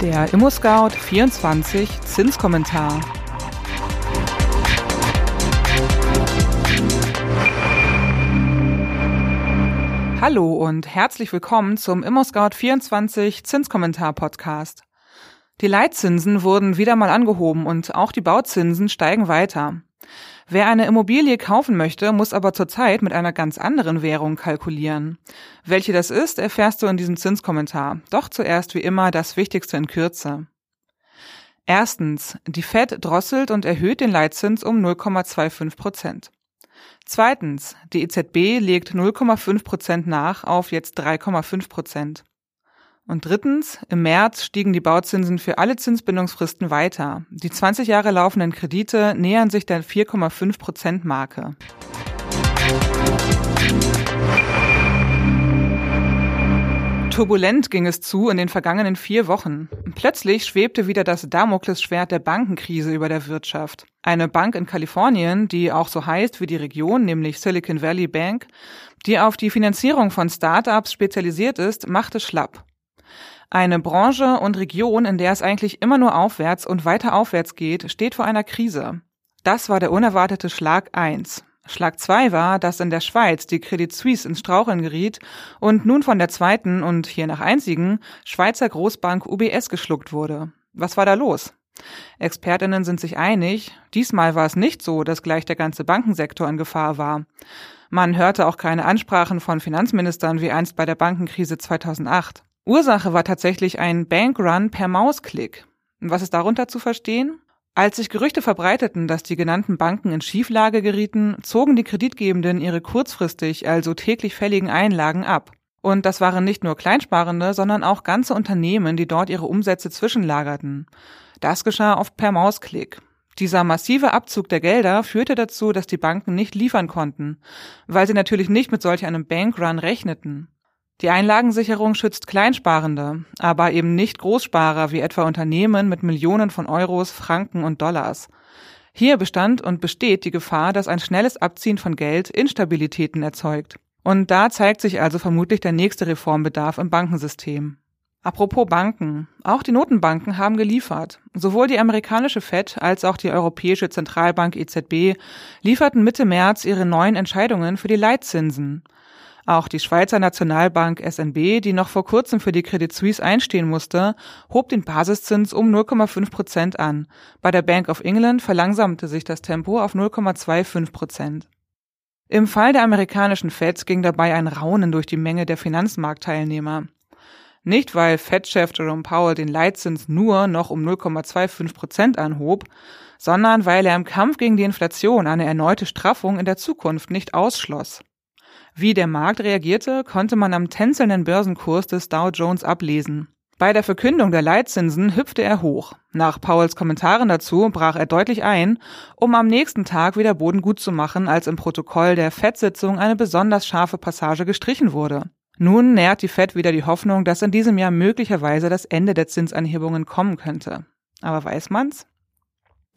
Der ImmoScout 24 Zinskommentar. Hallo und herzlich willkommen zum ImmoScout 24 Zinskommentar Podcast. Die Leitzinsen wurden wieder mal angehoben und auch die Bauzinsen steigen weiter. Wer eine Immobilie kaufen möchte, muss aber zurzeit mit einer ganz anderen Währung kalkulieren. Welche das ist, erfährst du in diesem Zinskommentar. Doch zuerst wie immer das Wichtigste in Kürze. Erstens, die Fed drosselt und erhöht den Leitzins um 0,25 Prozent. Zweitens, die EZB legt 0,5 Prozent nach auf jetzt 3,5 Prozent. Und drittens, im März stiegen die Bauzinsen für alle Zinsbindungsfristen weiter. Die 20 Jahre laufenden Kredite nähern sich der 4,5 Prozent Marke. Turbulent ging es zu in den vergangenen vier Wochen. Plötzlich schwebte wieder das Damoklesschwert der Bankenkrise über der Wirtschaft. Eine Bank in Kalifornien, die auch so heißt wie die Region, nämlich Silicon Valley Bank, die auf die Finanzierung von Startups spezialisiert ist, machte schlapp. Eine Branche und Region, in der es eigentlich immer nur aufwärts und weiter aufwärts geht, steht vor einer Krise. Das war der unerwartete Schlag 1. Schlag 2 war, dass in der Schweiz die Credit Suisse ins Straucheln geriet und nun von der zweiten und hier nach einzigen Schweizer Großbank UBS geschluckt wurde. Was war da los? Expertinnen sind sich einig, diesmal war es nicht so, dass gleich der ganze Bankensektor in Gefahr war. Man hörte auch keine Ansprachen von Finanzministern wie einst bei der Bankenkrise 2008. Ursache war tatsächlich ein Bankrun per Mausklick. Was ist darunter zu verstehen? Als sich Gerüchte verbreiteten, dass die genannten Banken in Schieflage gerieten, zogen die Kreditgebenden ihre kurzfristig, also täglich fälligen Einlagen ab. Und das waren nicht nur Kleinsparende, sondern auch ganze Unternehmen, die dort ihre Umsätze zwischenlagerten. Das geschah oft per Mausklick. Dieser massive Abzug der Gelder führte dazu, dass die Banken nicht liefern konnten, weil sie natürlich nicht mit solch einem Bankrun rechneten. Die Einlagensicherung schützt Kleinsparende, aber eben nicht Großsparer wie etwa Unternehmen mit Millionen von Euros, Franken und Dollars. Hier bestand und besteht die Gefahr, dass ein schnelles Abziehen von Geld Instabilitäten erzeugt. Und da zeigt sich also vermutlich der nächste Reformbedarf im Bankensystem. Apropos Banken. Auch die Notenbanken haben geliefert. Sowohl die amerikanische Fed als auch die Europäische Zentralbank EZB lieferten Mitte März ihre neuen Entscheidungen für die Leitzinsen. Auch die Schweizer Nationalbank SNB, die noch vor kurzem für die Credit Suisse einstehen musste, hob den Basiszins um 0,5 Prozent an. Bei der Bank of England verlangsamte sich das Tempo auf 0,25 Prozent. Im Fall der amerikanischen Fed ging dabei ein Raunen durch die Menge der Finanzmarktteilnehmer. Nicht, weil Fed-Chef Jerome Powell den Leitzins nur noch um 0,25 Prozent anhob, sondern weil er im Kampf gegen die Inflation eine erneute Straffung in der Zukunft nicht ausschloss. Wie der Markt reagierte, konnte man am tänzelnden Börsenkurs des Dow Jones ablesen. Bei der Verkündung der Leitzinsen hüpfte er hoch. Nach Pauls Kommentaren dazu brach er deutlich ein, um am nächsten Tag wieder Boden gut zu machen, als im Protokoll der FED-Sitzung eine besonders scharfe Passage gestrichen wurde. Nun nährt die FED wieder die Hoffnung, dass in diesem Jahr möglicherweise das Ende der Zinsanhebungen kommen könnte. Aber weiß man's?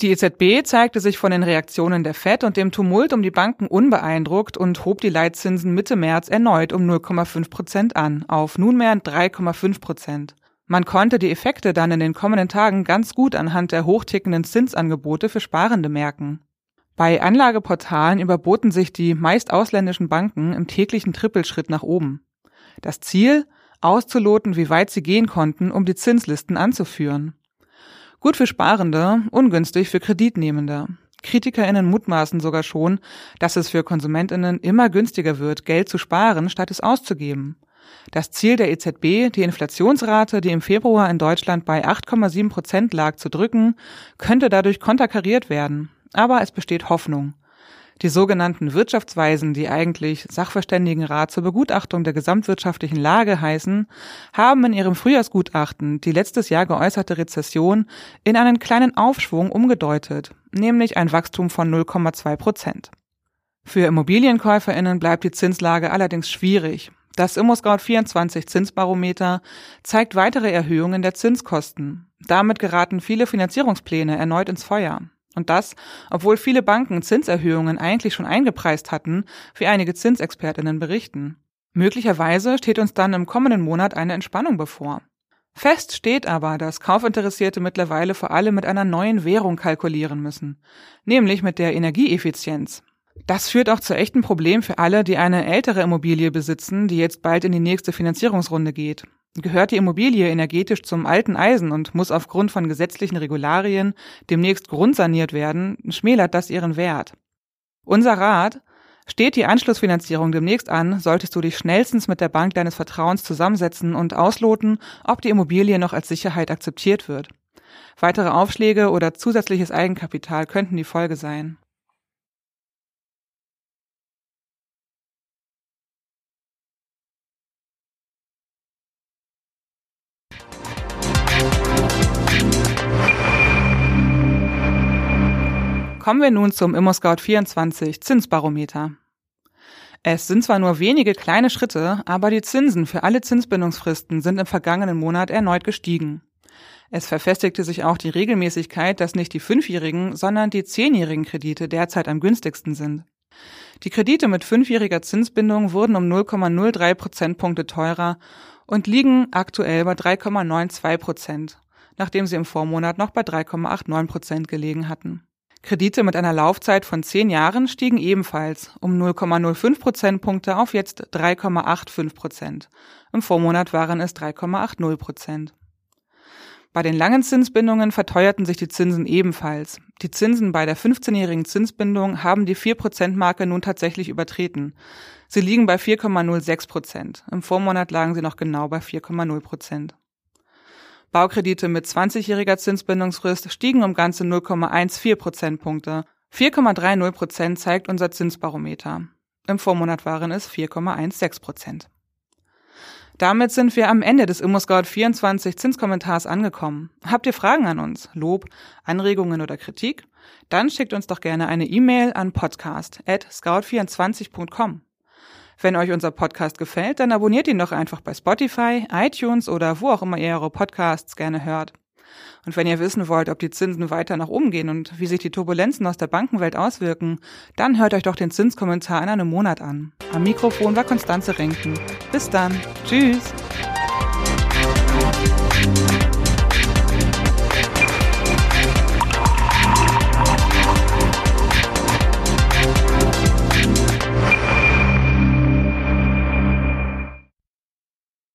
Die EZB zeigte sich von den Reaktionen der Fed und dem Tumult um die Banken unbeeindruckt und hob die Leitzinsen Mitte März erneut um 0,5 Prozent an, auf nunmehr 3,5 Prozent. Man konnte die Effekte dann in den kommenden Tagen ganz gut anhand der hochtickenden Zinsangebote für Sparende merken. Bei Anlageportalen überboten sich die meist ausländischen Banken im täglichen Trippelschritt nach oben. Das Ziel? Auszuloten, wie weit sie gehen konnten, um die Zinslisten anzuführen. Gut für Sparende, ungünstig für Kreditnehmende. KritikerInnen mutmaßen sogar schon, dass es für KonsumentInnen immer günstiger wird, Geld zu sparen, statt es auszugeben. Das Ziel der EZB, die Inflationsrate, die im Februar in Deutschland bei 8,7 Prozent lag, zu drücken, könnte dadurch konterkariert werden. Aber es besteht Hoffnung. Die sogenannten Wirtschaftsweisen, die eigentlich Sachverständigenrat zur Begutachtung der gesamtwirtschaftlichen Lage heißen, haben in ihrem Frühjahrsgutachten die letztes Jahr geäußerte Rezession in einen kleinen Aufschwung umgedeutet, nämlich ein Wachstum von 0,2 Prozent. Für ImmobilienkäuferInnen bleibt die Zinslage allerdings schwierig. Das ImmoScout24 Zinsbarometer zeigt weitere Erhöhungen der Zinskosten. Damit geraten viele Finanzierungspläne erneut ins Feuer. Und das, obwohl viele Banken Zinserhöhungen eigentlich schon eingepreist hatten, wie einige Zinsexpertinnen berichten. Möglicherweise steht uns dann im kommenden Monat eine Entspannung bevor. Fest steht aber, dass Kaufinteressierte mittlerweile vor allem mit einer neuen Währung kalkulieren müssen, nämlich mit der Energieeffizienz. Das führt auch zu echten Problemen für alle, die eine ältere Immobilie besitzen, die jetzt bald in die nächste Finanzierungsrunde geht. Gehört die Immobilie energetisch zum alten Eisen und muss aufgrund von gesetzlichen Regularien demnächst grundsaniert werden, schmälert das ihren Wert. Unser Rat, Steht die Anschlussfinanzierung demnächst an, solltest du dich schnellstens mit der Bank deines Vertrauens zusammensetzen und ausloten, ob die Immobilie noch als Sicherheit akzeptiert wird. Weitere Aufschläge oder zusätzliches Eigenkapital könnten die Folge sein. Kommen wir nun zum ImmoScout24 Zinsbarometer. Es sind zwar nur wenige kleine Schritte, aber die Zinsen für alle Zinsbindungsfristen sind im vergangenen Monat erneut gestiegen. Es verfestigte sich auch die Regelmäßigkeit, dass nicht die fünfjährigen, sondern die zehnjährigen Kredite derzeit am günstigsten sind. Die Kredite mit fünfjähriger Zinsbindung wurden um 0,03 Prozentpunkte teurer und liegen aktuell bei 3,92 Prozent, nachdem sie im Vormonat noch bei 3,89 Prozent gelegen hatten. Kredite mit einer Laufzeit von zehn Jahren stiegen ebenfalls um 0,05 Prozentpunkte auf jetzt 3,85 Prozent. Im Vormonat waren es 3,80 Prozent. Bei den langen Zinsbindungen verteuerten sich die Zinsen ebenfalls. Die Zinsen bei der 15-jährigen Zinsbindung haben die 4%-Marke nun tatsächlich übertreten. Sie liegen bei 4,06 Prozent. Im Vormonat lagen sie noch genau bei 4,0 Prozent. Baukredite mit 20-jähriger Zinsbindungsfrist stiegen um ganze 0,14 Prozentpunkte. 4,30 Prozent zeigt unser Zinsbarometer. Im Vormonat waren es 4,16 Prozent. Damit sind wir am Ende des ImmoScout24 Zinskommentars angekommen. Habt ihr Fragen an uns, Lob, Anregungen oder Kritik? Dann schickt uns doch gerne eine E-Mail an podcast@scout24.com. Wenn euch unser Podcast gefällt, dann abonniert ihn doch einfach bei Spotify, iTunes oder wo auch immer ihr eure Podcasts gerne hört. Und wenn ihr wissen wollt, ob die Zinsen weiter nach oben gehen und wie sich die Turbulenzen aus der Bankenwelt auswirken, dann hört euch doch den Zinskommentar in einem Monat an. Am Mikrofon war Konstanze Renken. Bis dann. Tschüss.